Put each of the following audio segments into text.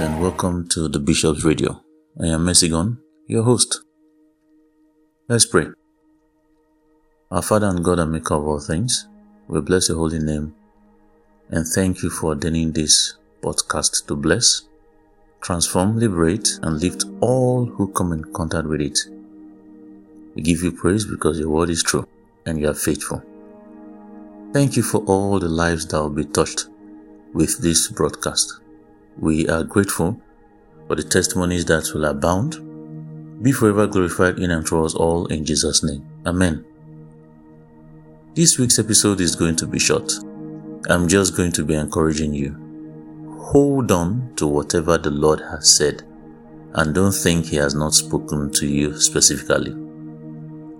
and welcome to the Bishop's Radio. I am Messigon, your host. Let's pray. Our Father and God and Maker of all things, we bless your holy name and thank you for ordaining this podcast to bless, transform, liberate, and lift all who come in contact with it. We give you praise because your word is true and you are faithful. Thank you for all the lives that will be touched with this broadcast. We are grateful for the testimonies that will abound. Be forever glorified in and through us all in Jesus' name. Amen. This week's episode is going to be short. I'm just going to be encouraging you. Hold on to whatever the Lord has said and don't think He has not spoken to you specifically.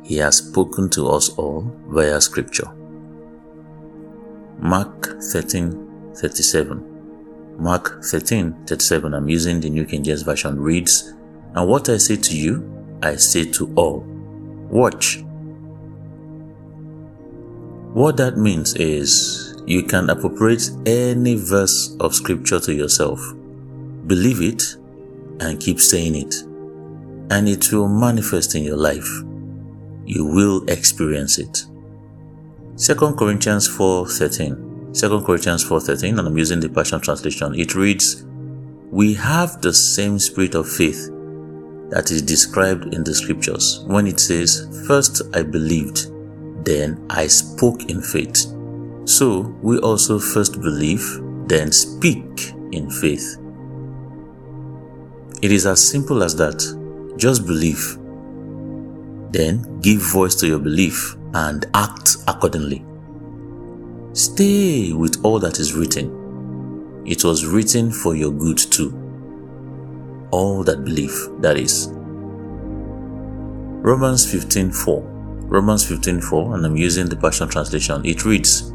He has spoken to us all via scripture. Mark 13 37. Mark 13 37, I'm using the New King James Version, reads, And what I say to you, I say to all. Watch. What that means is you can appropriate any verse of scripture to yourself, believe it, and keep saying it, and it will manifest in your life. You will experience it. 2 Corinthians 4 13. 2 Corinthians 4:13 and I'm using the Passion translation. It reads, "We have the same spirit of faith that is described in the scriptures when it says, "First I believed, then I spoke in faith." So, we also first believe, then speak in faith. It is as simple as that. Just believe. Then give voice to your belief and act accordingly. Stay with all that is written. It was written for your good too. All that believe, that is. Romans 15:4. Romans 15:4, and I'm using the Passion Translation. It reads,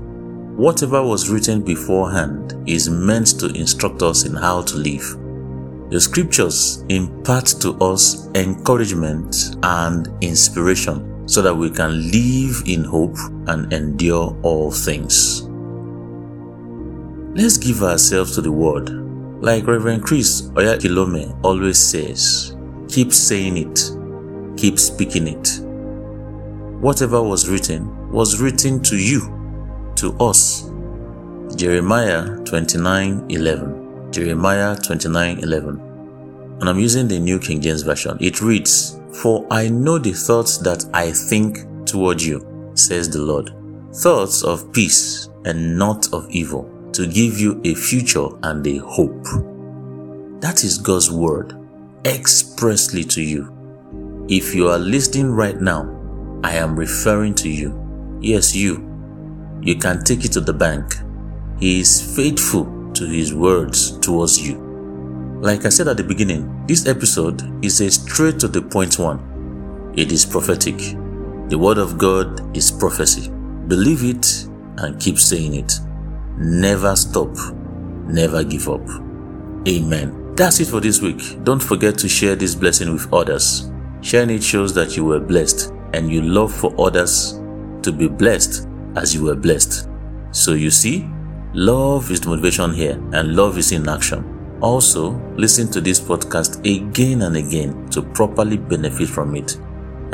Whatever was written beforehand is meant to instruct us in how to live. The scriptures impart to us encouragement and inspiration so that we can live in hope and endure all things. Let's give ourselves to the word. Like Reverend Chris Oyakhilome always says, keep saying it, keep speaking it. Whatever was written was written to you, to us. Jeremiah 29:11. Jeremiah 29:11. And I'm using the New King James Version. It reads, for I know the thoughts that I think toward you, says the Lord. Thoughts of peace and not of evil, to give you a future and a hope. That is God's word expressly to you. If you are listening right now, I am referring to you. Yes, you. You can take it to the bank. He is faithful to his words towards you. Like I said at the beginning, this episode is a straight to the point one. It is prophetic. The Word of God is prophecy. Believe it and keep saying it. Never stop. Never give up. Amen. That's it for this week. Don't forget to share this blessing with others. Sharing it shows that you were blessed and you love for others to be blessed as you were blessed. So you see, love is the motivation here and love is in action. Also, listen to this podcast again and again to properly benefit from it.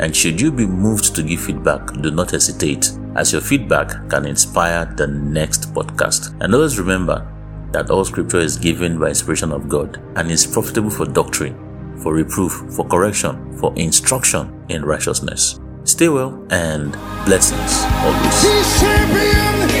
And should you be moved to give feedback, do not hesitate, as your feedback can inspire the next podcast. And always remember that all scripture is given by inspiration of God and is profitable for doctrine, for reproof, for correction, for instruction in righteousness. Stay well and blessings always.